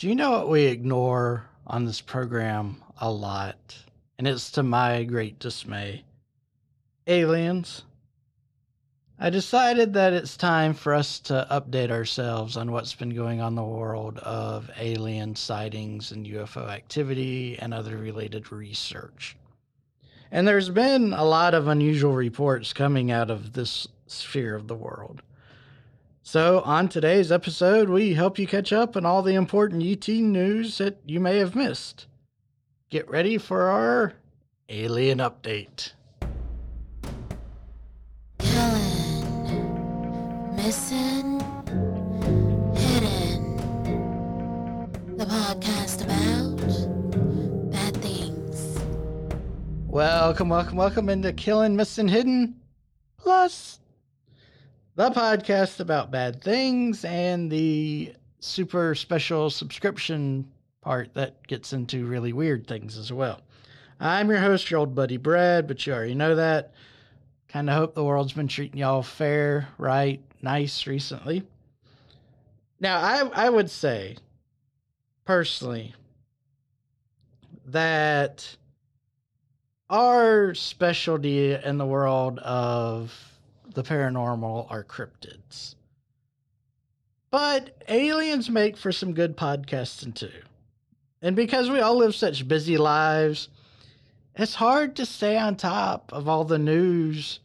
Do you know what we ignore on this program a lot? And it's to my great dismay aliens. I decided that it's time for us to update ourselves on what's been going on in the world of alien sightings and UFO activity and other related research. And there's been a lot of unusual reports coming out of this sphere of the world. So, on today's episode, we help you catch up on all the important UT news that you may have missed. Get ready for our alien update. Killing, missing, hidden. The podcast about bad things. Welcome, welcome, welcome into Killing, Missing, Hidden Plus the podcast about bad things and the super special subscription part that gets into really weird things as well. I'm your host, your old buddy Brad, but you already know that. Kind of hope the world's been treating y'all fair, right, nice recently. Now, I, I would say, personally, that our specialty in the world of the paranormal are cryptids. But aliens make for some good podcasting too. And because we all live such busy lives, it's hard to stay on top of all the news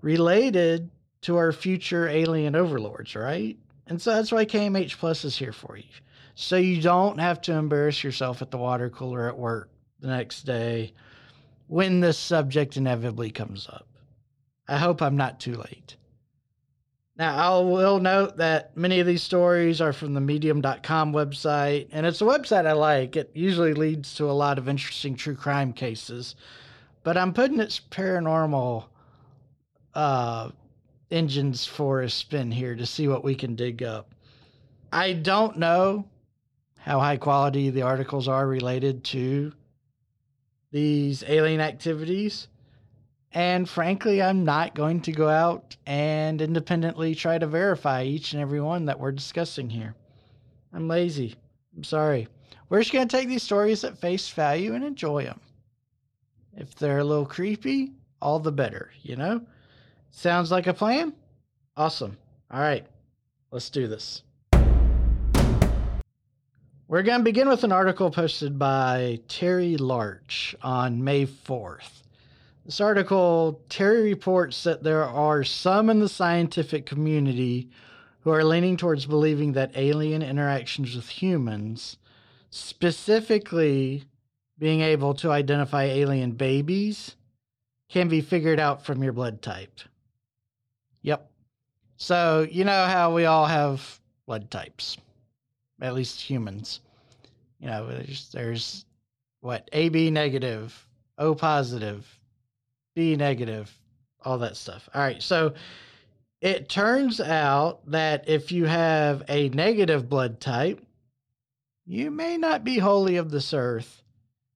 related to our future alien overlords, right? And so that's why KMH Plus is here for you. So you don't have to embarrass yourself at the water cooler at work the next day when this subject inevitably comes up. I hope I'm not too late. Now, I will note that many of these stories are from the medium.com website, and it's a website I like. It usually leads to a lot of interesting true crime cases, but I'm putting its paranormal uh, engines for a spin here to see what we can dig up. I don't know how high quality the articles are related to these alien activities. And frankly, I'm not going to go out and independently try to verify each and every one that we're discussing here. I'm lazy. I'm sorry. We're just going to take these stories at face value and enjoy them. If they're a little creepy, all the better, you know? Sounds like a plan? Awesome. All right, let's do this. We're going to begin with an article posted by Terry Larch on May 4th. This article, Terry reports that there are some in the scientific community who are leaning towards believing that alien interactions with humans, specifically being able to identify alien babies, can be figured out from your blood type. Yep. So, you know how we all have blood types, at least humans. You know, there's, there's what, AB negative, O positive, B negative, all that stuff. All right. So it turns out that if you have a negative blood type, you may not be wholly of this earth,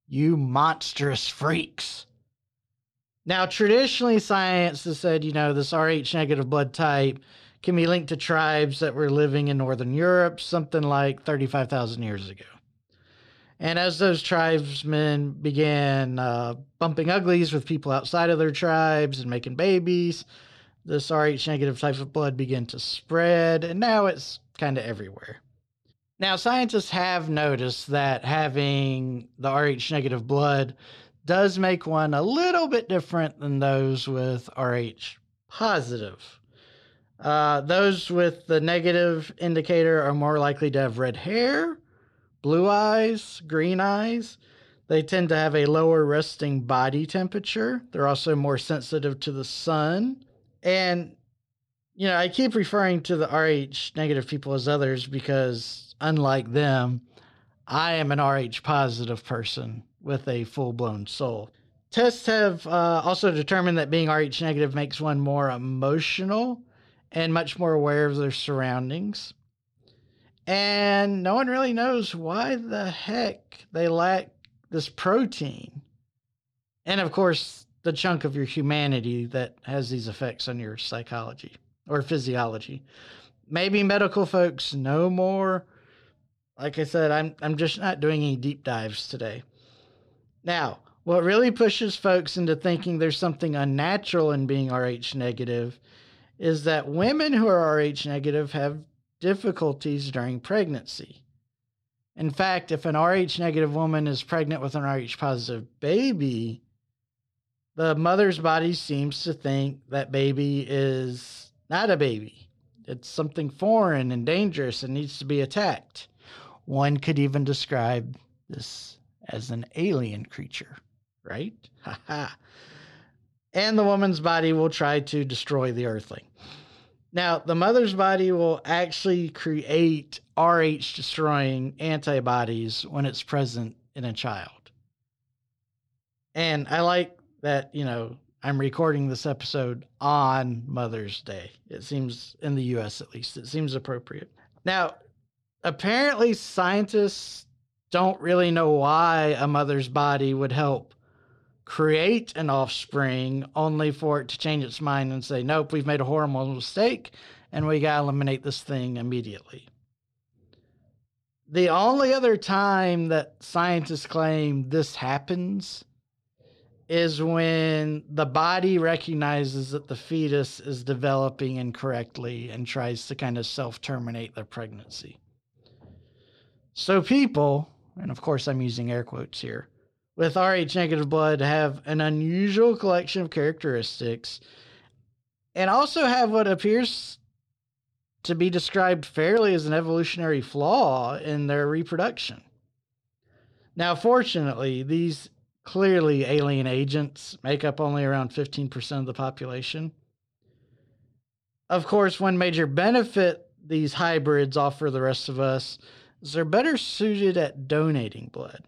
you monstrous freaks. Now, traditionally, science has said, you know, this Rh negative blood type can be linked to tribes that were living in Northern Europe something like 35,000 years ago. And as those tribesmen began uh, bumping uglies with people outside of their tribes and making babies, this Rh negative type of blood began to spread, and now it's kind of everywhere. Now, scientists have noticed that having the Rh negative blood does make one a little bit different than those with Rh positive. Uh, those with the negative indicator are more likely to have red hair blue eyes, green eyes. They tend to have a lower resting body temperature. They're also more sensitive to the sun. And, you know, I keep referring to the RH negative people as others because, unlike them, I am an RH positive person with a full blown soul. Tests have uh, also determined that being RH negative makes one more emotional and much more aware of their surroundings. And no one really knows why the heck they lack this protein. And of course, the chunk of your humanity that has these effects on your psychology or physiology. Maybe medical folks know more, like I said, I'm I'm just not doing any deep dives today. Now, what really pushes folks into thinking there's something unnatural in being Rh negative is that women who are Rh negative have difficulties during pregnancy. In fact, if an Rh negative woman is pregnant with an Rh positive baby, the mother's body seems to think that baby is not a baby. It's something foreign and dangerous and needs to be attacked. One could even describe this as an alien creature, right? Ha ha. and the woman's body will try to destroy the earthling. Now, the mother's body will actually create Rh destroying antibodies when it's present in a child. And I like that, you know, I'm recording this episode on Mother's Day. It seems, in the US at least, it seems appropriate. Now, apparently, scientists don't really know why a mother's body would help create an offspring only for it to change its mind and say, nope, we've made a horrible mistake and we got to eliminate this thing immediately. The only other time that scientists claim this happens is when the body recognizes that the fetus is developing incorrectly and tries to kind of self terminate their pregnancy. So, people, and of course I'm using air quotes here, with Rh negative blood have an unusual collection of characteristics and also have what appears to be described fairly as an evolutionary flaw in their reproduction. Now, fortunately, these clearly alien agents make up only around 15% of the population. Of course, one major benefit these hybrids offer the rest of us is they're better suited at donating blood.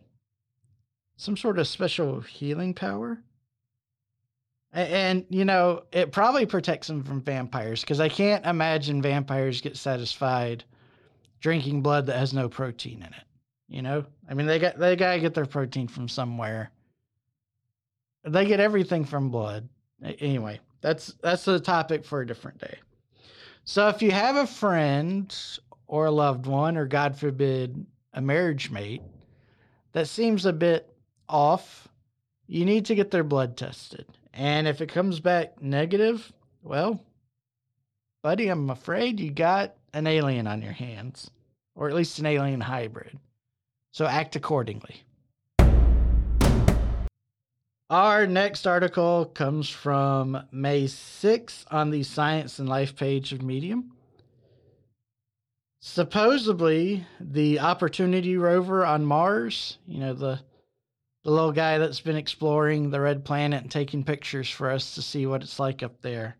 Some sort of special healing power. And, you know, it probably protects them from vampires because I can't imagine vampires get satisfied drinking blood that has no protein in it. You know, I mean, they got they gotta get their protein from somewhere. They get everything from blood. Anyway, that's that's a topic for a different day. So if you have a friend or a loved one, or God forbid, a marriage mate that seems a bit off, you need to get their blood tested. And if it comes back negative, well, buddy, I'm afraid you got an alien on your hands, or at least an alien hybrid. So act accordingly. Our next article comes from May 6 on the Science and Life page of Medium. Supposedly, the Opportunity rover on Mars, you know, the, the little guy that's been exploring the red planet and taking pictures for us to see what it's like up there.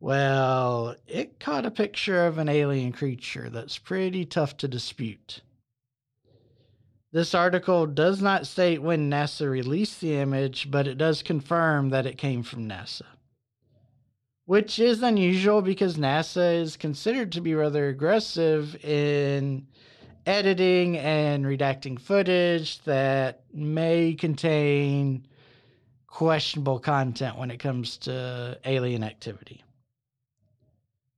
Well, it caught a picture of an alien creature that's pretty tough to dispute. This article does not state when NASA released the image, but it does confirm that it came from NASA. Which is unusual because NASA is considered to be rather aggressive in editing and redacting footage that may contain questionable content when it comes to alien activity.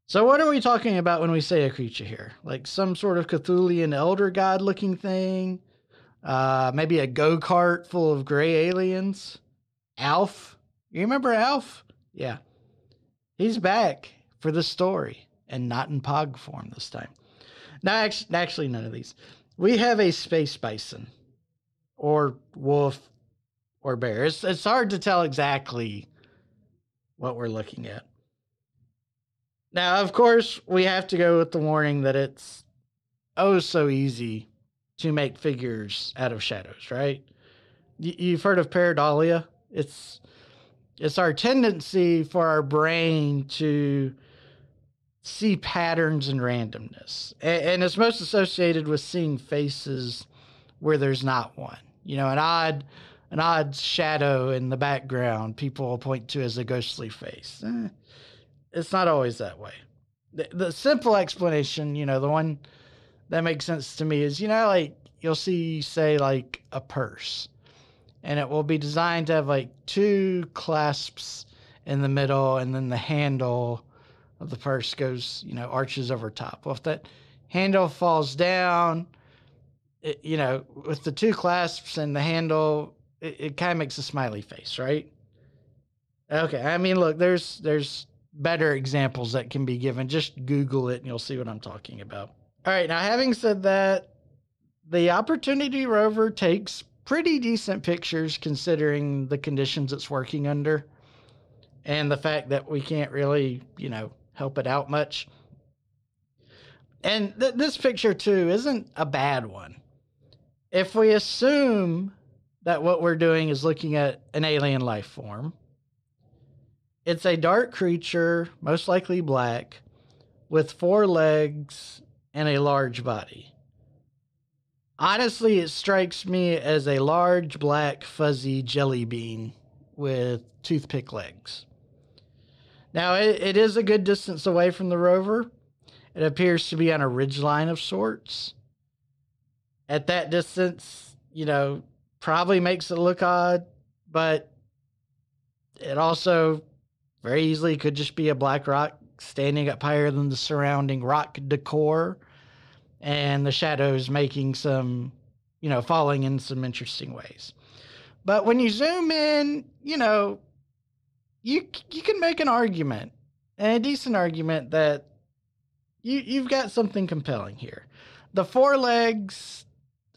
So, what are we talking about when we say a creature here? Like some sort of Cthulhian elder god looking thing? Uh, maybe a go kart full of gray aliens. Alf. You remember Alf? Yeah. He's back for the story and not in pog form this time. No, actually, actually, none of these. We have a space bison or wolf or bear. It's, it's hard to tell exactly what we're looking at. Now, of course, we have to go with the warning that it's oh so easy to make figures out of shadows, right? You've heard of pareidolia. It's it's our tendency for our brain to see patterns and randomness, and it's most associated with seeing faces where there's not one. You know, an odd an odd shadow in the background people will point to as a ghostly face. Eh, it's not always that way. The, the simple explanation, you know, the one that makes sense to me is you know like you'll see say like a purse and it will be designed to have like two clasps in the middle and then the handle of the purse goes you know arches over top well if that handle falls down it, you know, with the two clasps and the handle, it, it kind of makes a smiley face, right? Okay, I mean, look, there's there's better examples that can be given. Just Google it and you'll see what I'm talking about. All right, now having said that, the Opportunity rover takes pretty decent pictures considering the conditions it's working under and the fact that we can't really, you know, help it out much. And th- this picture, too, isn't a bad one. If we assume that what we're doing is looking at an alien life form, it's a dark creature, most likely black, with four legs and a large body. Honestly, it strikes me as a large, black, fuzzy jelly bean with toothpick legs. Now, it, it is a good distance away from the rover. It appears to be on a ridge line of sorts. At that distance, you know, probably makes it look odd, but it also very easily could just be a black rock standing up higher than the surrounding rock decor and the shadows making some, you know, falling in some interesting ways. But when you zoom in, you know, you you can make an argument, and a decent argument that you you've got something compelling here. The four legs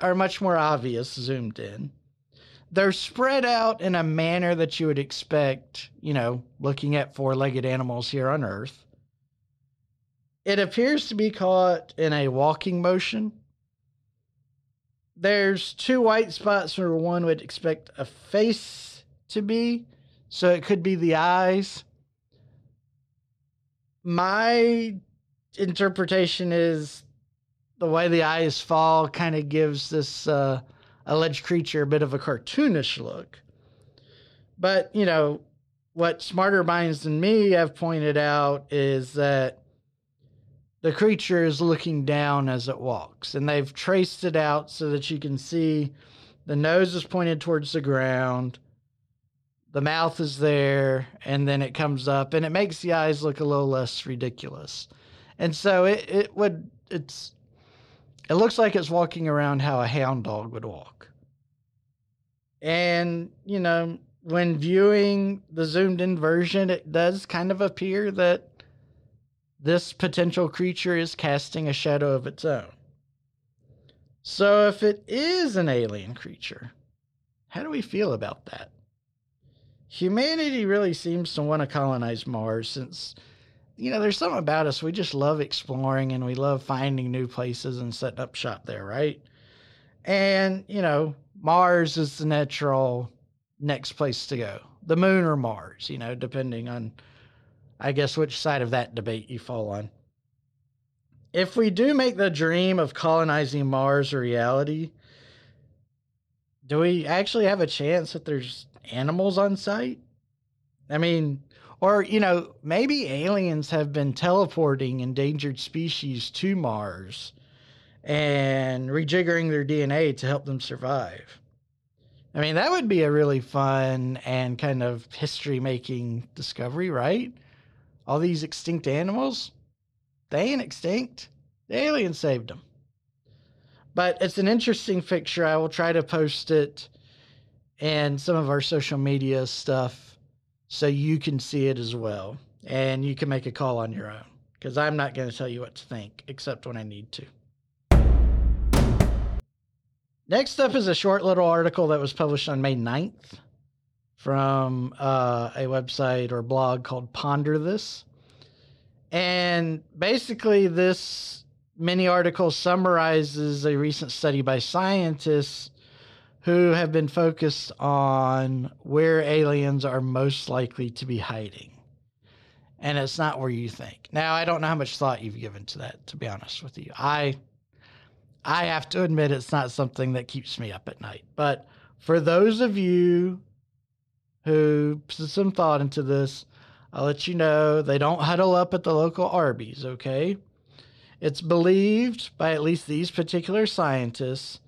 are much more obvious zoomed in. They're spread out in a manner that you would expect, you know, looking at four-legged animals here on Earth. It appears to be caught in a walking motion. There's two white spots where one would expect a face to be, so it could be the eyes. My interpretation is the way the eyes fall kind of gives this uh, alleged creature a bit of a cartoonish look. But, you know, what smarter minds than me have pointed out is that the creature is looking down as it walks, and they've traced it out so that you can see the nose is pointed towards the ground, the mouth is there, and then it comes up, and it makes the eyes look a little less ridiculous. And so it, it would it's it looks like it's walking around how a hound dog would walk. And, you know, when viewing the zoomed in version, it does kind of appear that this potential creature is casting a shadow of its own. So, if it is an alien creature, how do we feel about that? Humanity really seems to want to colonize Mars since, you know, there's something about us. We just love exploring and we love finding new places and setting up shop there, right? And, you know, Mars is the natural next place to go. The moon or Mars, you know, depending on I guess which side of that debate you fall on. If we do make the dream of colonizing Mars a reality, do we actually have a chance that there's animals on site? I mean, or, you know, maybe aliens have been teleporting endangered species to Mars and rejiggering their DNA to help them survive. I mean, that would be a really fun and kind of history making discovery, right? all these extinct animals, they ain't extinct. The aliens saved them. But it's an interesting picture. I will try to post it and some of our social media stuff so you can see it as well. And you can make a call on your own because I'm not going to tell you what to think except when I need to. Next up is a short little article that was published on May 9th from uh, a website or blog called Ponder This. And basically, this mini article summarizes a recent study by scientists who have been focused on where aliens are most likely to be hiding. And it's not where you think. Now, I don't know how much thought you've given to that, to be honest with you. I I have to admit it's not something that keeps me up at night. But for those of you who put some thought into this. I'll let you know they don't huddle up at the local Arby's, okay? It's believed by at least these particular scientists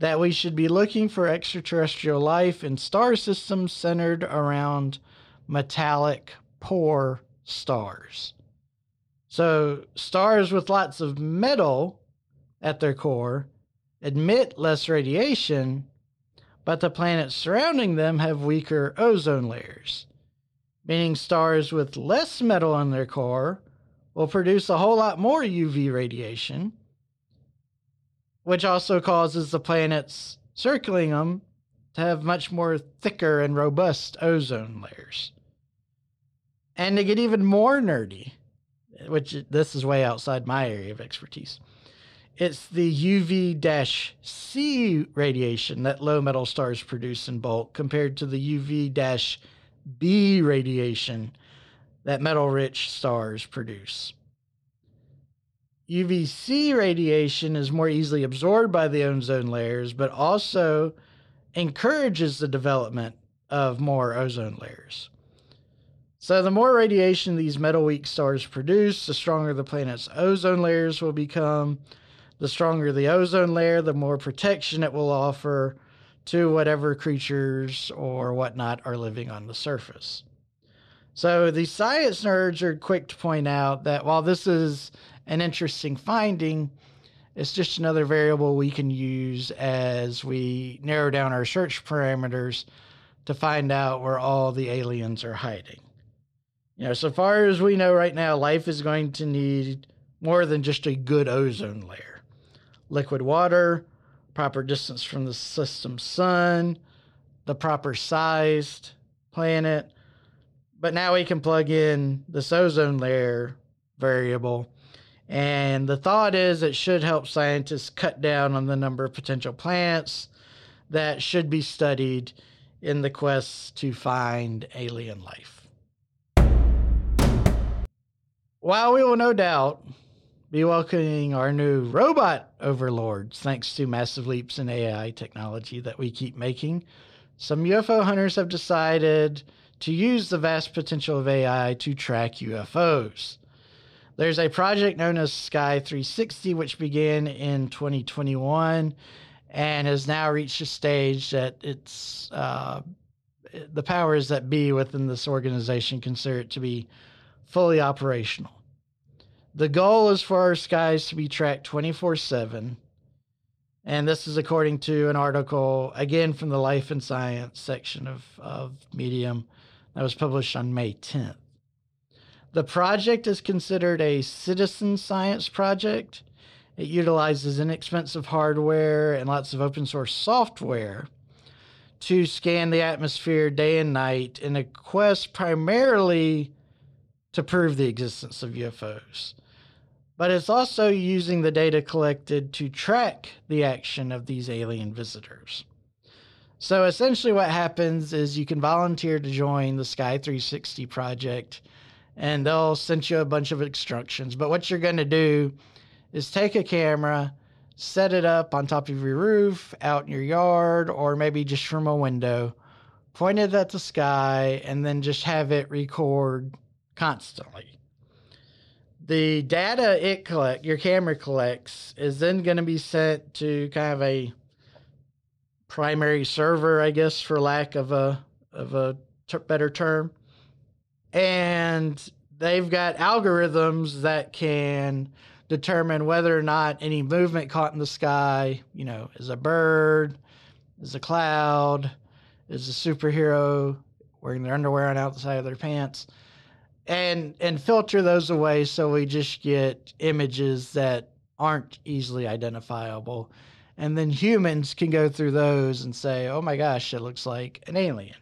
that we should be looking for extraterrestrial life in star systems centered around metallic poor stars. So, stars with lots of metal at their core emit less radiation, but the planets surrounding them have weaker ozone layers, meaning stars with less metal in their core will produce a whole lot more UV radiation, which also causes the planets circling them to have much more thicker and robust ozone layers. And to get even more nerdy, which this is way outside my area of expertise, it's the UV C radiation that low metal stars produce in bulk compared to the UV B radiation that metal rich stars produce. UVC radiation is more easily absorbed by the ozone layers, but also encourages the development of more ozone layers. So, the more radiation these metal weak stars produce, the stronger the planet's ozone layers will become. The stronger the ozone layer, the more protection it will offer to whatever creatures or whatnot are living on the surface. So, the science nerds are quick to point out that while this is an interesting finding, it's just another variable we can use as we narrow down our search parameters to find out where all the aliens are hiding. You know, so far as we know right now, life is going to need more than just a good ozone layer. Liquid water, proper distance from the system sun, the proper sized planet. But now we can plug in this ozone layer variable and the thought is it should help scientists cut down on the number of potential plants that should be studied in the quest to find alien life. While we will no doubt be welcoming our new robot overlords thanks to massive leaps in AI technology that we keep making, some UFO hunters have decided to use the vast potential of AI to track UFOs. There's a project known as Sky 360, which began in 2021 and has now reached a stage that it's uh, the powers that be within this organization consider it to be fully operational. The goal is for our skies to be tracked 24 7. And this is according to an article, again from the Life and Science section of, of Medium, that was published on May 10th. The project is considered a citizen science project. It utilizes inexpensive hardware and lots of open source software to scan the atmosphere day and night in a quest primarily to prove the existence of UFOs. But it's also using the data collected to track the action of these alien visitors. So essentially, what happens is you can volunteer to join the Sky 360 project and they'll send you a bunch of instructions. But what you're going to do is take a camera, set it up on top of your roof, out in your yard, or maybe just from a window, point it at the sky, and then just have it record constantly. The data it collect, your camera collects, is then going to be sent to kind of a primary server, I guess, for lack of a of a t- better term and they've got algorithms that can determine whether or not any movement caught in the sky, you know, is a bird, is a cloud, is a superhero wearing their underwear on outside of their pants, and and filter those away so we just get images that aren't easily identifiable. And then humans can go through those and say, oh my gosh, it looks like an alien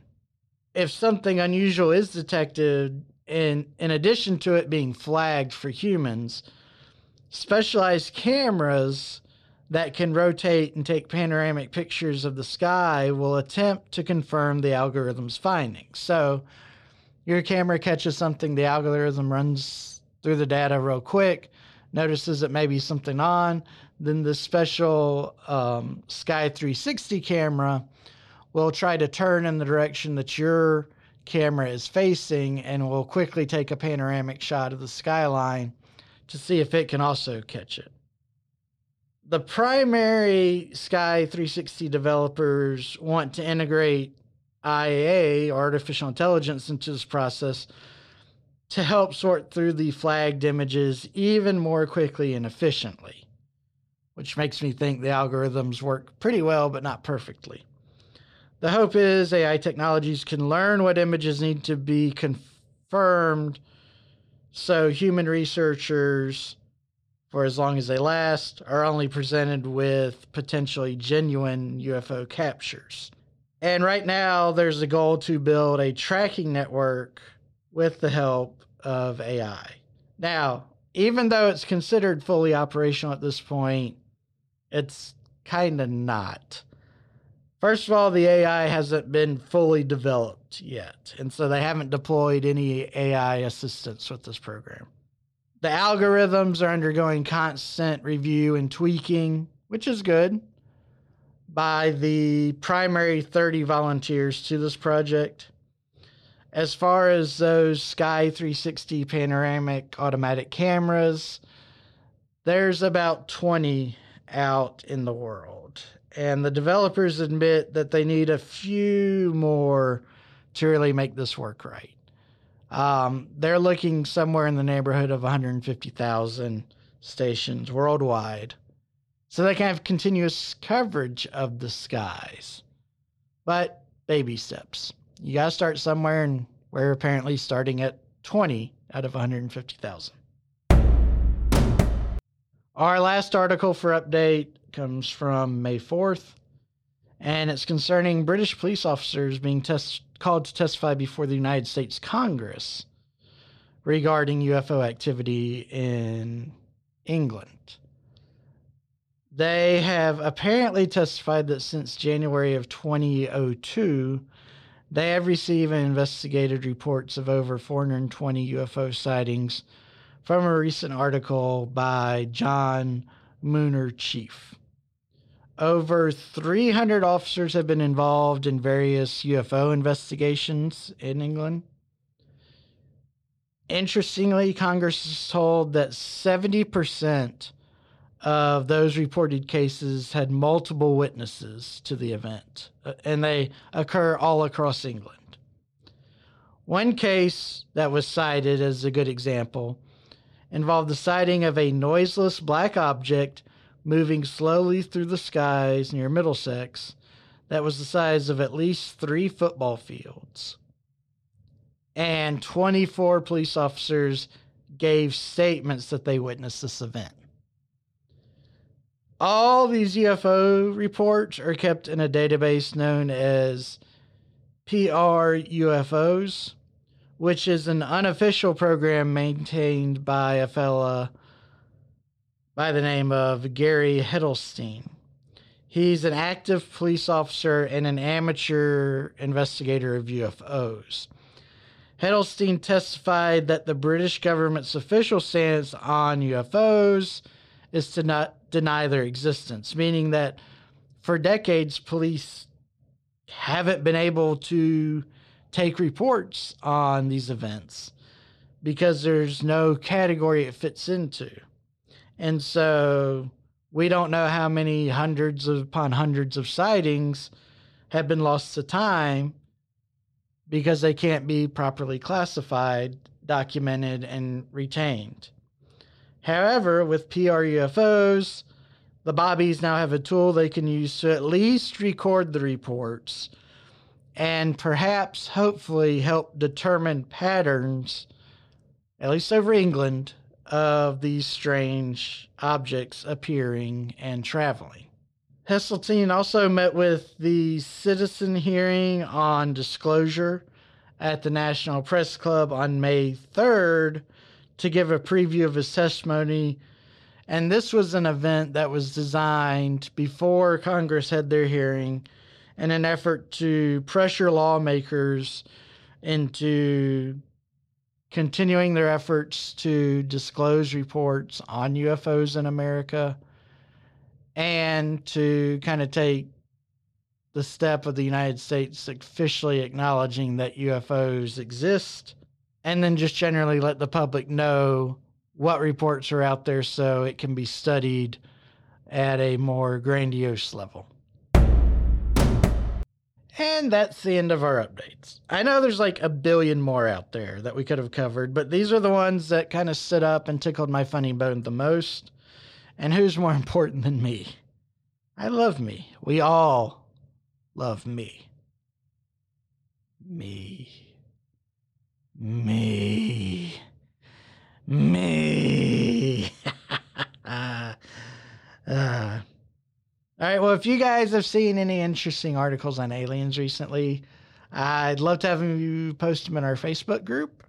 if something unusual is detected, in in addition to it being flagged for humans, specialized cameras that can rotate and take panoramic pictures of the sky will attempt to confirm the algorithm's findings. So your camera catches something, the algorithm runs through the data real quick, notices it may be something on, then the special um, Sky 360 camera will try to turn in the direction that your camera is facing and will quickly take a panoramic shot of the skyline to see if it can also catch it. The primary Sky 360 developers want to integrate IA, artificial intelligence, into this process to help sort through the flagged images even more quickly and efficiently. which makes me think the algorithms work pretty well, but not perfectly. The hope is AI technologies can learn what images need to be confirmed so human researchers, for as long as they last, are only presented with potentially genuine UFO captures. And right now, there's a goal to build a tracking network with the help of AI. Now, even though it's considered fully operational at this point, it's kind of not. First of all, the AI hasn't been fully developed yet, and so they haven't deployed any AI assistance with this program. The algorithms are undergoing constant review and tweaking, which is good, by the primary 30 volunteers to this project. As far as those Sky 360 panoramic automatic cameras, there's about 20 out in the world. And the developers admit that they need a few more to really make this work right. Um, they're looking somewhere in the neighborhood of 150,000 stations worldwide. So they can have continuous coverage of the skies. But baby steps. You got to start somewhere, and we're apparently starting at 20 out of 150,000. Our last article for update comes from May 4th, and it's concerning British police officers being test- called to testify before the United States Congress regarding UFO activity in England. They have apparently testified that since January of 2002, they have received and investigated reports of over 420 UFO sightings from a recent article by John Mooner Chief. Over 300 officers have been involved in various UFO investigations in England. Interestingly, Congress is told that 70% of those reported cases had multiple witnesses to the event, uh, and they occur all across England. One case that was cited as a good example involved the sighting of a noiseless black object moving slowly through the skies near Middlesex that was the size of at least three football fields. And 24 police officers gave statements that they witnessed this event. All these UFO reports are kept in a database known as PR UFOs which is an unofficial program maintained by a fella by the name of Gary Heseltine. He's an active police officer and an amateur investigator of UFOs. Heseltine testified that the British government's official stance on UFOs is to not deny their existence, meaning that for decades, police haven't been able to take reports on these events because there's no category it fits into. And so we don't know how many hundreds upon hundreds of sightings have been lost to time because they can't be properly classified, documented, and retained. However, with PR UFOs, the Bobbies now have a tool they can use to at least record the reports and perhaps, hopefully, help determine patterns, at least over England, of these strange objects appearing and traveling. Heseltine also met with the citizen hearing on disclosure at the National Press Club on May 3rd to give a preview of his testimony. And this was an event that was designed before Congress had their hearing in an effort to pressure lawmakers into continuing their efforts to disclose reports on UFOs in America and to kind of take the step of the United States officially acknowledging that UFOs exist and then just generally let the public know what reports are out there so it can be studied at a more grandiose level. And that's the end of our updates. I know there's like a billion more out there that we could have covered, but these are the ones that kind of sit up and tickled my funny bone the most. And who's more important than me? I love me. We all love me. Me. Me. Me. uh, all right. Well, if you guys have seen any interesting articles on aliens recently, I'd love to have you post them in our Facebook group.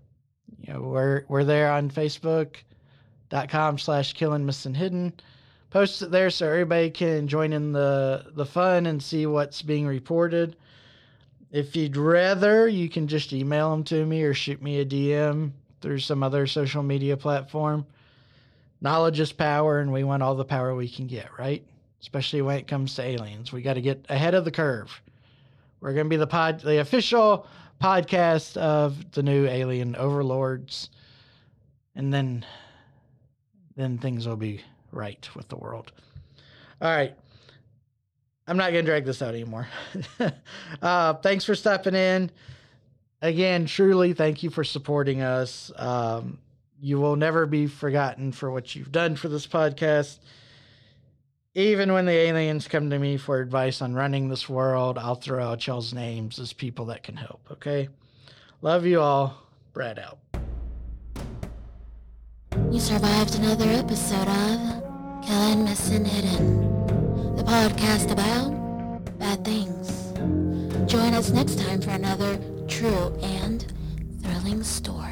You know, we're we're there on Facebook.com slash killing missing hidden. Post it there so everybody can join in the the fun and see what's being reported. If you'd rather, you can just email them to me or shoot me a DM through some other social media platform. Knowledge is power, and we want all the power we can get, right? Especially when it comes to aliens. We got to get ahead of the curve. We're going to be the pod, the official podcast of the new alien overlords, and then, then things will be right with the world. All right. I'm not going to drag this out anymore. uh, thanks for stepping in. Again, truly, thank you for supporting us. Um, you will never be forgotten for what you've done for this podcast. Even when the aliens come to me for advice on running this world, I'll throw out y'all's names as people that can help, okay? Love you all. Brad out. You survived another episode of Killing Missing Hidden, the podcast about bad things. Join us next time for another true and thrilling story.